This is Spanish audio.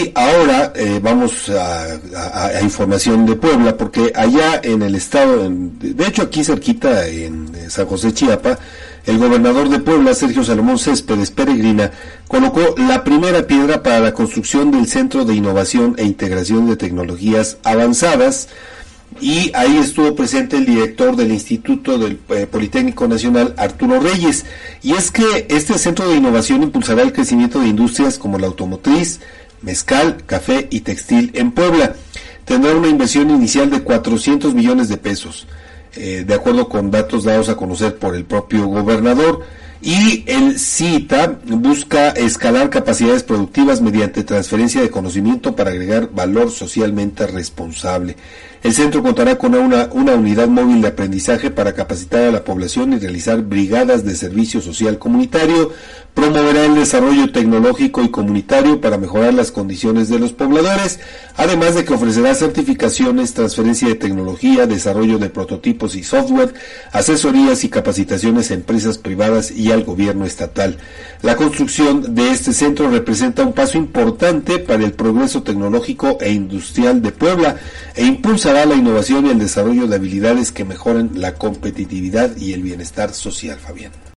Y ahora eh, vamos a, información de Puebla, porque allá en el estado, de hecho aquí cerquita en San José Chiapa, el gobernador de Puebla, Sergio Salomón Céspedes Peregrina, colocó la primera piedra para la construcción del Centro de Innovación e Integración de Tecnologías Avanzadas, y ahí estuvo presente el director del Instituto del eh, Politécnico Nacional, Arturo Reyes. Y es que este centro de innovación impulsará el crecimiento de industrias como la automotriz, mezcal, café y textil en Puebla. Tendrá una inversión inicial de 400 millones de pesos, eh, de acuerdo con datos dados a conocer por el propio gobernador. Y el CITA busca escalar capacidades productivas mediante transferencia de conocimiento para agregar valor socialmente responsable. El centro contará con una, una, unidad móvil de aprendizaje para capacitar a la población y realizar brigadas de servicio social comunitario, promoverá el desarrollo tecnológico y comunitario para mejorar las condiciones de los pobladores, además de que ofrecerá certificaciones, transferencia de tecnología, desarrollo de prototipos y software, asesorías y capacitaciones a empresas privadas al gobierno estatal. La construcción de este centro representa un paso importante para el progreso tecnológico e industrial de Puebla e impulsará la innovación y el desarrollo de habilidades que mejoren la competitividad y el bienestar social, Fabián.